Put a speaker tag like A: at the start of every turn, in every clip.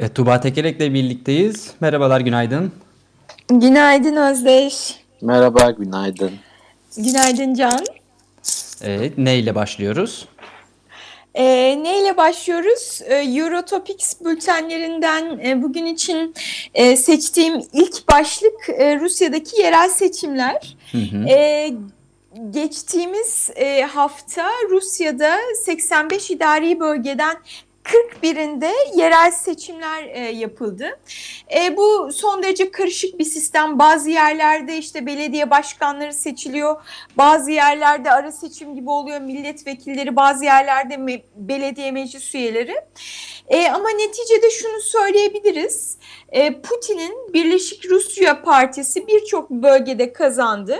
A: Evet, Tuğba Tekerek'le birlikteyiz. Merhabalar, günaydın.
B: Günaydın Özdeş.
C: Merhaba, günaydın.
B: Günaydın Can.
A: Evet, ne ile başlıyoruz?
B: E, neyle başlıyoruz? E, Eurotopics bültenlerinden e, bugün için e, seçtiğim ilk başlık e, Rusya'daki yerel seçimler. Hı hı. E, geçtiğimiz e, hafta Rusya'da 85 idari bölgeden 41'inde yerel seçimler e, yapıldı. E, bu son derece karışık bir sistem. Bazı yerlerde işte belediye başkanları seçiliyor. Bazı yerlerde ara seçim gibi oluyor milletvekilleri. Bazı yerlerde me belediye meclis üyeleri. E, ama neticede şunu söyleyebiliriz. E, Putin'in Birleşik Rusya Partisi birçok bölgede kazandı.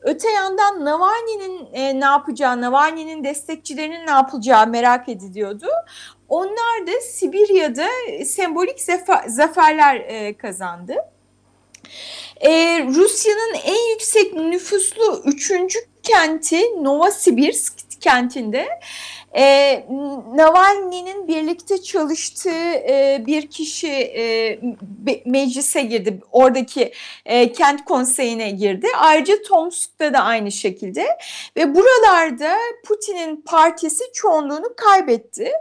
B: Öte yandan Navalny'nin e, ne yapacağı, Navalny'nin destekçilerinin ne yapacağı merak ediliyordu. Onlar da Sibirya'da sembolik zaferler e, kazandı. E, Rusya'nın en yüksek nüfuslu üçüncü kenti Novosibirsk kentinde e, Navalny'nin birlikte çalıştığı e, bir kişi e, meclise girdi. Oradaki e, kent konseyine girdi. Ayrıca Tomsk'ta da aynı şekilde. Ve buralarda Putin'in partisi çoğunluğunu kaybetti.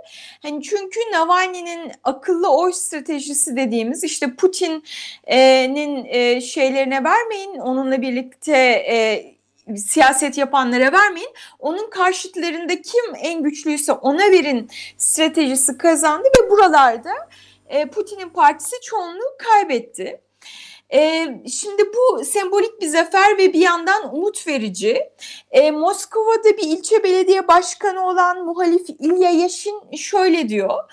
B: Hani çünkü Navalny'nin akıllı oy stratejisi dediğimiz işte Putin'in e, şeylerine vermeyin. Onunla birlikte e, siyaset yapanlara vermeyin. Onun karşıtlarında kim en güçlüyse ona verin stratejisi kazandı ve buralarda e, Putin'in partisi çoğunluğu kaybetti. E, şimdi bu sembolik bir zafer ve bir yandan umut verici. E, Moskova'da bir ilçe belediye başkanı olan muhalif İlya Yaşin şöyle diyor.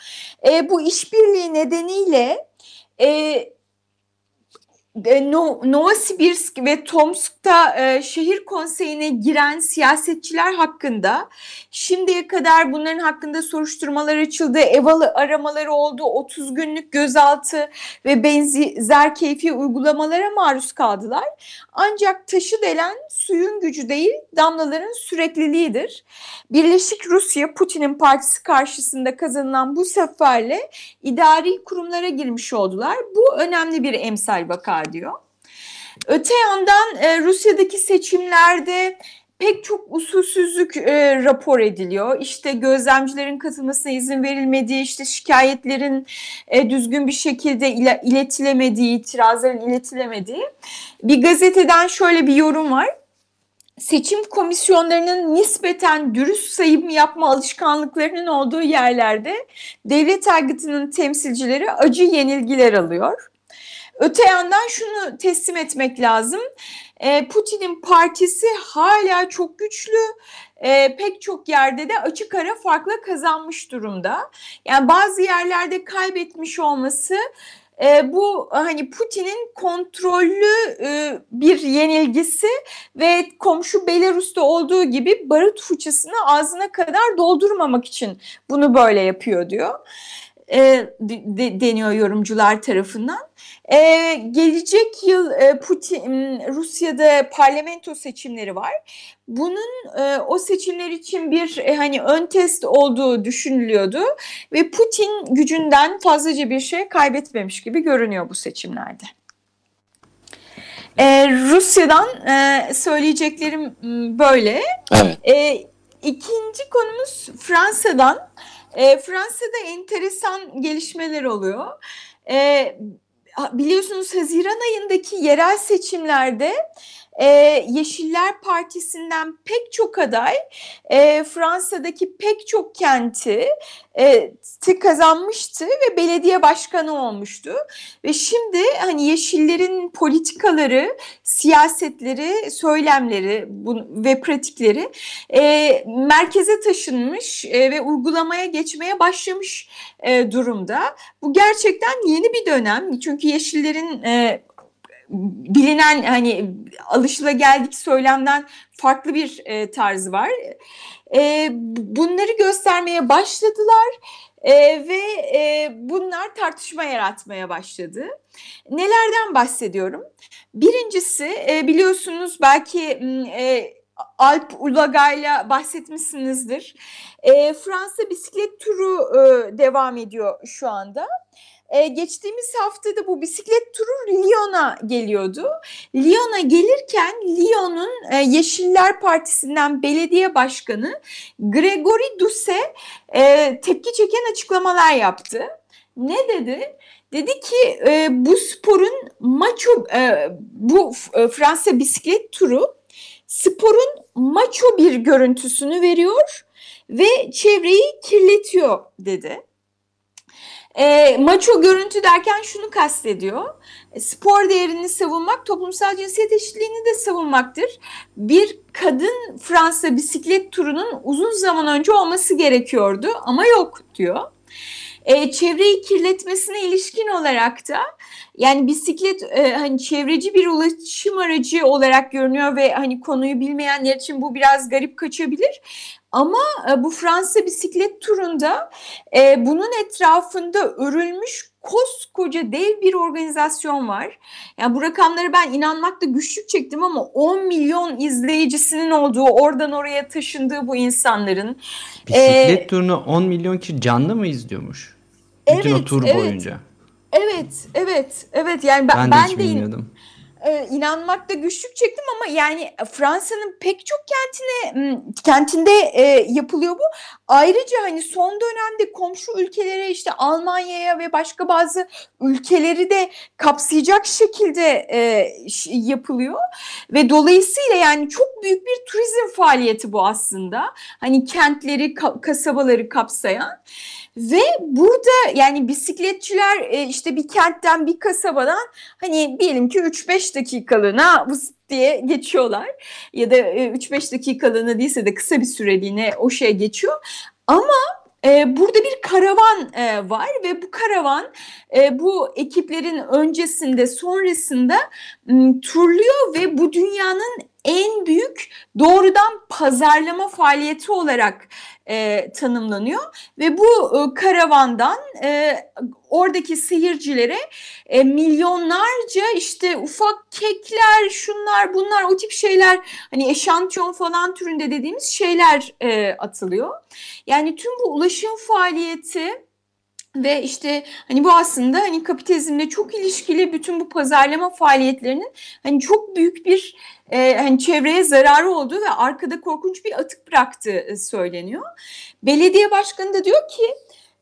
B: E, bu işbirliği nedeniyle e, Novosibirsk ve Tomsk'ta e, şehir konseyine giren siyasetçiler hakkında şimdiye kadar bunların hakkında soruşturmalar açıldı, ev aramaları oldu, 30 günlük gözaltı ve benzer keyfi uygulamalara maruz kaldılar. Ancak taşı delen suyun gücü değil, damlaların sürekliliğidir. Birleşik Rusya Putin'in partisi karşısında kazanılan bu seferle idari kurumlara girmiş oldular. Bu önemli bir emsal vaka diyor. Öte yandan e, Rusya'daki seçimlerde pek çok usulsüzlük e, rapor ediliyor. İşte gözlemcilerin katılmasına izin verilmediği, işte şikayetlerin e, düzgün bir şekilde ile, iletilemediği, itirazların iletilemediği. Bir gazeteden şöyle bir yorum var. Seçim komisyonlarının nispeten dürüst sayım yapma alışkanlıklarının olduğu yerlerde devlet aygıtının temsilcileri acı yenilgiler alıyor. Öte yandan şunu teslim etmek lazım. E, Putin'in partisi hala çok güçlü. E, pek çok yerde de açık ara farkla kazanmış durumda. Yani bazı yerlerde kaybetmiş olması e, bu hani Putin'in kontrollü e, bir yenilgisi ve komşu Belarus'ta olduğu gibi barut fıçısını ağzına kadar doldurmamak için bunu böyle yapıyor diyor e, de, deniyor yorumcular tarafından. E, gelecek yıl e, Putin Rusya'da parlamento seçimleri var. Bunun e, o seçimler için bir e, hani ön test olduğu düşünülüyordu ve Putin gücünden fazlaca bir şey kaybetmemiş gibi görünüyor bu seçimlerde. E, Rusya'dan e, söyleyeceklerim böyle. Evet. E, ikinci konumuz Fransa'dan. E, Fransa'da enteresan gelişmeler oluyor. E, biliyorsunuz Haziran ayındaki yerel seçimlerde e, Yeşiller Partisi'nden pek çok aday e, Fransa'daki pek çok kenti e, kazanmıştı ve belediye başkanı olmuştu. Ve şimdi hani Yeşillerin politikaları, siyasetleri, söylemleri bu, ve pratikleri e, merkeze taşınmış e, ve uygulamaya geçmeye başlamış e, durumda. Bu gerçekten yeni bir dönem çünkü Yeşillerin e, bilinen hani alışılageldik söylemden farklı bir e, tarzı var. E, bunları göstermeye başladılar e, ve e, bunlar tartışma yaratmaya başladı. Nelerden bahsediyorum? Birincisi e, biliyorsunuz belki e, Alp Ulagay'la bahsetmişsinizdir. E, Fransa bisiklet turu e, devam ediyor şu anda. Ee, geçtiğimiz haftada bu bisiklet turu Lyon'a geliyordu. Lyon'a gelirken Lyon'un e, Yeşiller Partisi'nden belediye başkanı Gregory Doucet e, tepki çeken açıklamalar yaptı. Ne dedi? Dedi ki e, bu sporun maço e, bu e, Fransa bisiklet turu sporun maço bir görüntüsünü veriyor ve çevreyi kirletiyor dedi. E, maço görüntü derken şunu kastediyor. E, spor değerini savunmak toplumsal cinsiyet eşitliğini de savunmaktır. Bir kadın Fransa bisiklet turunun uzun zaman önce olması gerekiyordu ama yok diyor. E, çevreyi kirletmesine ilişkin olarak da yani bisiklet e, hani çevreci bir ulaşım aracı olarak görünüyor ve hani konuyu bilmeyenler için bu biraz garip kaçabilir. Ama e, bu Fransa bisiklet turunda e, bunun etrafında örülmüş koskoca dev bir organizasyon var. Yani bu rakamları ben inanmakta güçlük çektim ama 10 milyon izleyicisinin olduğu, oradan oraya taşındığı bu insanların.
A: Bisiklet e, turunu 10 milyon kişi canlı mı izliyormuş? Bütün evet, o tur
B: evet.
A: boyunca.
B: Evet, evet, evet. Yani ben,
A: ben de
B: ben de
A: bilmiyordum
B: e, inanmakta güçlük çektim ama yani Fransa'nın pek çok kentine kentinde e, yapılıyor bu. Ayrıca hani son dönemde komşu ülkelere işte Almanya'ya ve başka bazı ülkeleri de kapsayacak şekilde e, yapılıyor ve dolayısıyla yani çok büyük bir turizm faaliyeti bu aslında. Hani kentleri, kasabaları kapsayan. Ve burada yani bisikletçiler e, işte bir kentten bir kasabadan hani diyelim ki 3-5 dakikalığına diye geçiyorlar. Ya da 3-5 e, dakikalığına değilse de kısa bir süreliğine o şey geçiyor. Ama e, burada bir karavan var ve bu karavan bu ekiplerin öncesinde sonrasında turluyor ve bu dünyanın en büyük doğrudan pazarlama faaliyeti olarak e, tanımlanıyor ve bu e, karavandan e, oradaki seyircilere e, milyonlarca işte ufak kekler, şunlar, bunlar o tip şeyler hani eşantiyon falan türünde dediğimiz şeyler e, atılıyor. Yani tüm bu ulaşım faaliyeti ve işte hani bu aslında hani kapitalizmle çok ilişkili bütün bu pazarlama faaliyetlerinin hani çok büyük bir e, hani çevreye zararı olduğu ve arkada korkunç bir atık bıraktığı e, söyleniyor. Belediye başkanı da diyor ki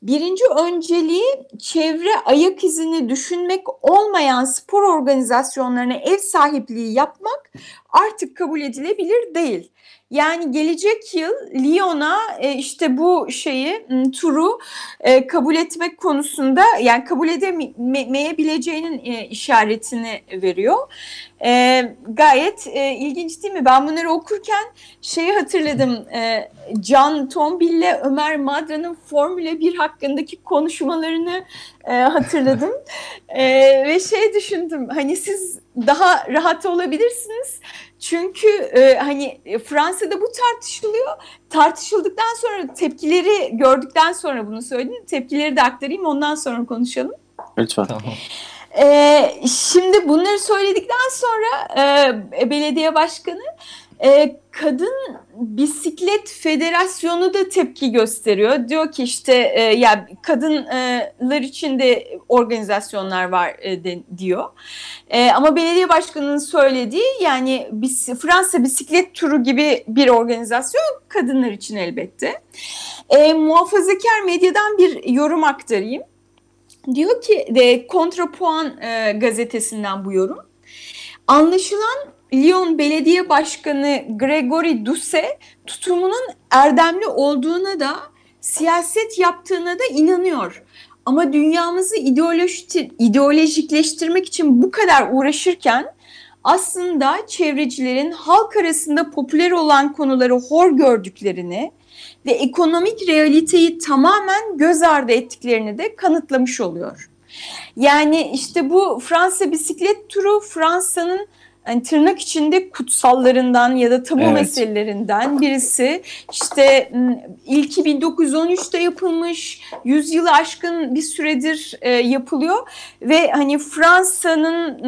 B: birinci önceliği çevre ayak izini düşünmek olmayan spor organizasyonlarına ev sahipliği yapmak artık kabul edilebilir değil. Yani gelecek yıl Lyon'a e, işte bu şeyi turu e, kabul etmek konusunda yani kabul edemeyebileceğinin e, işaretini veriyor. E, gayet e, ilginç değil mi? Ben bunları okurken şeyi hatırladım. E, Can Tombil ile Ömer Madra'nın Formula 1 hakkındaki konuşmalarını e, hatırladım. e, ve şey düşündüm. Hani siz daha rahat olabilirsiniz. Çünkü e, hani Fransa'da bu tartışılıyor. Tartışıldıktan sonra tepkileri gördükten sonra bunu söyledim. Tepkileri de aktarayım ondan sonra konuşalım.
C: Lütfen. Tamam.
B: Ee, şimdi bunları söyledikten sonra e, belediye başkanı e, kadın bisiklet federasyonu da tepki gösteriyor. Diyor ki işte e, ya kadınlar için de organizasyonlar var e, de, diyor. E, ama belediye başkanının söylediği yani bis, Fransa bisiklet turu gibi bir organizasyon kadınlar için elbette. E, muhafazakar medyadan bir yorum aktarayım. Diyor ki de Kontrapuan e, gazetesinden bu yorum. Anlaşılan Lyon Belediye Başkanı Gregory Doucet tutumunun erdemli olduğuna da siyaset yaptığına da inanıyor. Ama dünyamızı ideolojikleştirmek için bu kadar uğraşırken aslında çevrecilerin halk arasında popüler olan konuları hor gördüklerini ve ekonomik realiteyi tamamen göz ardı ettiklerini de kanıtlamış oluyor. Yani işte bu Fransa bisiklet turu Fransa'nın yani tırnak içinde kutsallarından ya da tabu evet. meselelerinden birisi. İşte ilki 1913'te yapılmış, 100 yılı aşkın bir süredir e, yapılıyor ve hani Fransa'nın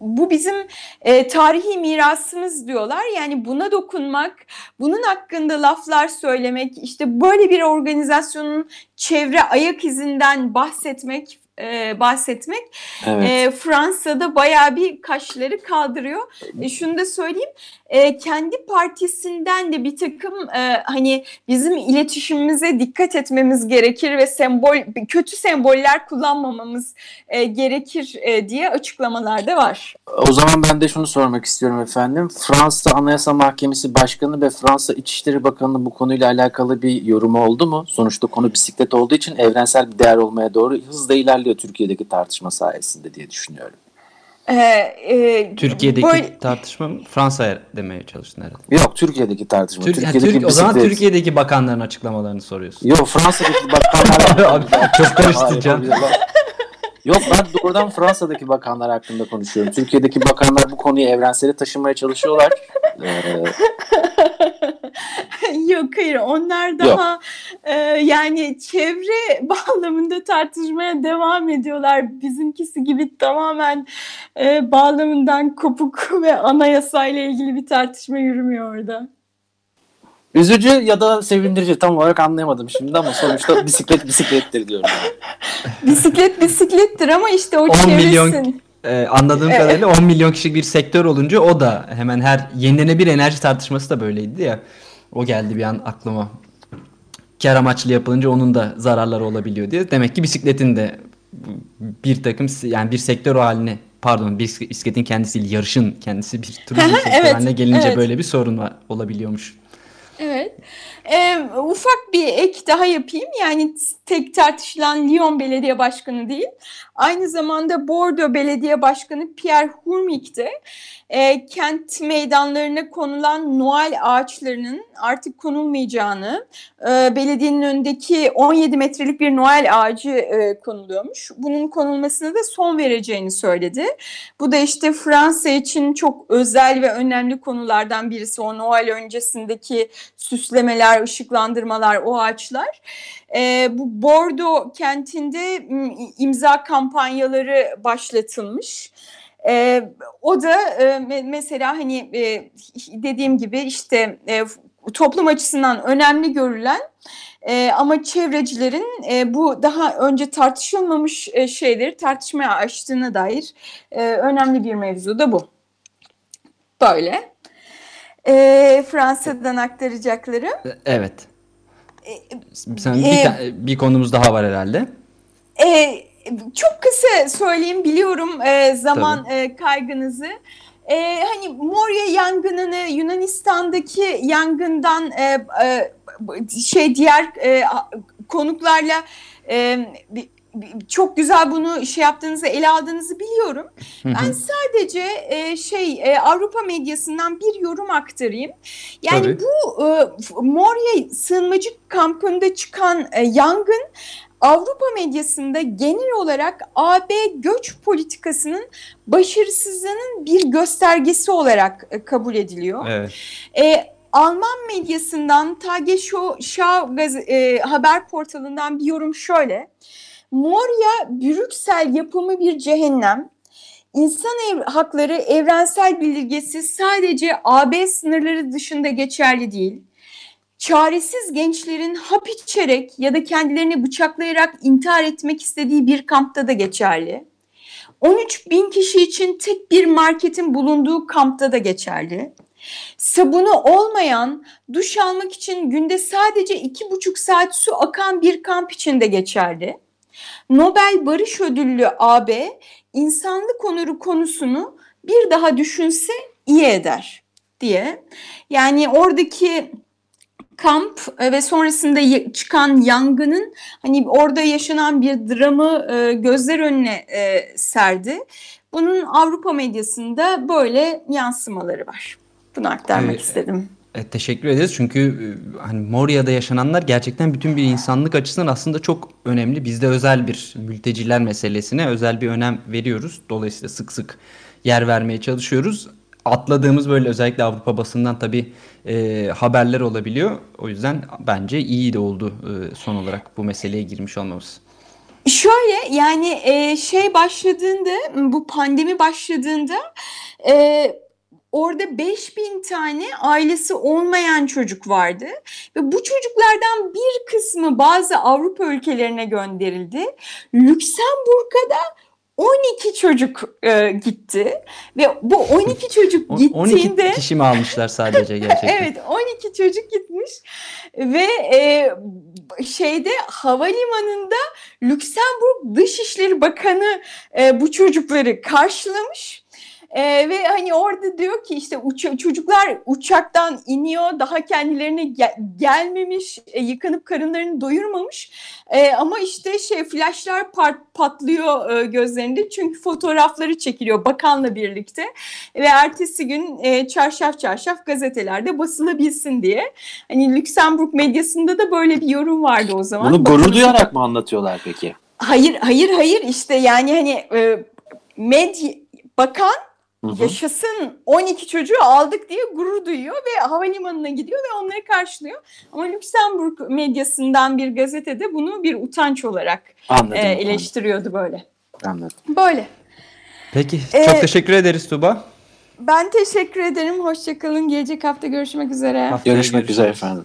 B: bu bizim e, tarihi mirasımız diyorlar. Yani buna dokunmak, bunun hakkında laflar söylemek, işte böyle bir organizasyonun çevre ayak izinden bahsetmek e, bahsetmek evet. e, Fransa'da bayağı bir kaşları kaldırıyor. E, şunu da söyleyeyim e, kendi partisinden de bir takım e, hani bizim iletişimimize dikkat etmemiz gerekir ve sembol kötü semboller kullanmamamız e, gerekir e, diye açıklamalar da var.
C: O zaman ben de şunu sormak istiyorum efendim. Fransa Anayasa Mahkemesi Başkanı ve Fransa İçişleri Bakanı bu konuyla alakalı bir yorumu oldu mu? Sonuçta konu bisiklet olduğu için evrensel bir değer olmaya doğru hızla ilerliyor Türkiye'deki tartışma sayesinde diye düşünüyorum.
A: Ee, e, Türkiye'deki böyle... tartışma Fransa demeye çalıştın herhalde.
C: Yok Türkiye'deki tartışma.
A: Tür Türkiye'deki yani, Türk, o zaman Türkiye'deki bakanların açıklamalarını soruyorsun.
C: Yok Fransa'daki bakanlar.
A: Çok karıştı Can.
C: Yok ben doğrudan Fransa'daki bakanlar hakkında konuşuyorum. Türkiye'deki bakanlar bu konuyu evrensele taşımaya çalışıyorlar. Ee,
B: Yok hayır onlar daha e, yani çevre bağlamında tartışmaya devam ediyorlar. Bizimkisi gibi tamamen e, bağlamından kopuk ve anayasayla ilgili bir tartışma yürümüyor orada.
C: Üzücü ya da sevindirici tam olarak anlayamadım şimdi ama sonuçta bisiklet bisiklettir diyorum.
B: bisiklet bisiklettir ama işte o 10 çevresin. milyon
A: ee, anladığım evet. kadarıyla 10 milyon kişilik bir sektör olunca o da hemen her yenilenebilir enerji tartışması da böyleydi ya. O geldi bir an aklıma. Kar amaçlı yapılınca onun da zararları olabiliyor diye. Demek ki bisikletin de bir takım yani bir sektör haline pardon bisikletin kendisi değil yarışın kendisi bir turizm evet, haline gelince evet. böyle bir sorun var, olabiliyormuş.
B: Evet. Ee, ufak bir ek daha yapayım. Yani tek tartışılan Lyon Belediye Başkanı değil. Aynı zamanda Bordeaux Belediye Başkanı Pierre Hurmik de e, kent meydanlarına konulan Noel ağaçlarının artık konulmayacağını, e, belediyenin önündeki 17 metrelik bir Noel ağacı e, konuluyormuş. Bunun konulmasına da son vereceğini söyledi. Bu da işte Fransa için çok özel ve önemli konulardan birisi. O Noel öncesindeki süslemeler, ışıklandırmalar, o ağaçlar. E, bu Bordeaux kentinde imza kampanyaları başlatılmış. E, o da e, mesela hani e, dediğim gibi işte e, toplum açısından önemli görülen e, ama çevrecilerin e, bu daha önce tartışılmamış e, şeyleri tartışmaya açtığına dair e, önemli bir mevzu da bu. Böyle. E, Fransa'dan aktaracaklarım.
A: Evet. E, Sen e, bir, bir konumuz daha var herhalde.
B: E, çok kısa söyleyeyim biliyorum e, zaman e, kaygınızı. E, hani Moria yangınını Yunanistan'daki yangından e, e, şey diğer e, konuklarla e, çok güzel bunu şey yaptığınızı ele aldığınızı biliyorum. Ben sadece e, şey e, Avrupa medyasından bir yorum aktarayım. Yani Tabii. bu e, Moria sığınmacı kampında çıkan e, yangın Avrupa medyasında genel olarak AB göç politikasının başarısızlığının bir göstergesi olarak e, kabul ediliyor. Evet. E, Alman medyasından Tagesschau e, haber portalından bir yorum şöyle. Moria Brüksel yapımı bir cehennem. İnsan ev, hakları evrensel bildirgesi sadece AB sınırları dışında geçerli değil çaresiz gençlerin hap içerek ya da kendilerini bıçaklayarak intihar etmek istediği bir kampta da geçerli. 13 bin kişi için tek bir marketin bulunduğu kampta da geçerli. Sabunu olmayan, duş almak için günde sadece iki buçuk saat su akan bir kamp için de geçerli. Nobel Barış Ödüllü AB insanlık onuru konusunu bir daha düşünse iyi eder diye. Yani oradaki kamp e, ve sonrasında çıkan yangının hani orada yaşanan bir dramı e, gözler önüne e, serdi. Bunun Avrupa medyasında böyle yansımaları var. Bunu aktarmak evet. istedim.
A: E, teşekkür ederiz çünkü e, hani Moria'da yaşananlar gerçekten bütün bir insanlık açısından aslında çok önemli. Biz de özel bir mülteciler meselesine özel bir önem veriyoruz. Dolayısıyla sık sık yer vermeye çalışıyoruz. Atladığımız böyle özellikle Avrupa basından tabii e, haberler olabiliyor. O yüzden bence iyi de oldu e, son olarak bu meseleye girmiş olmamız.
B: Şöyle yani e, şey başladığında bu pandemi başladığında e, orada 5000 tane ailesi olmayan çocuk vardı ve bu çocuklardan bir kısmı bazı Avrupa ülkelerine gönderildi. Lüksemburg'a da 12 çocuk e, gitti ve bu 12 çocuk gittiğinde
A: 12 kişi mi almışlar sadece gerçekten?
B: evet 12 çocuk gitmiş ve e, şeyde havalimanında Lüksemburg Dışişleri Bakanı e, bu çocukları karşılamış e, ve hani orada diyor ki işte uça- çocuklar uçaktan iniyor daha kendilerine gel- gelmemiş e, yıkanıp karınlarını doyurmamış e, ama işte şey flashlar pat- patlıyor e, gözlerinde çünkü fotoğrafları çekiliyor bakanla birlikte ve ertesi gün e, çarşaf çarşaf gazetelerde basılabilsin diye. Hani Lüksemburg medyasında da böyle bir yorum vardı o zaman.
C: Bunu gurur duyarak mı anlatıyorlar peki?
B: Hayır hayır hayır işte yani hani e, medya bakan Hı hı. Yaşasın 12 çocuğu aldık diye gurur duyuyor ve havalimanına gidiyor ve onları karşılıyor. Ama Lüksemburg medyasından bir gazetede bunu bir utanç olarak anladım, e, eleştiriyordu anladım. böyle.
C: Anladım.
B: Böyle.
A: Peki ee, çok teşekkür ederiz Tuba.
B: Ben teşekkür ederim. Hoşçakalın. Gelecek hafta görüşmek üzere.
C: Haftaya görüşmek görüşürüz. üzere efendim.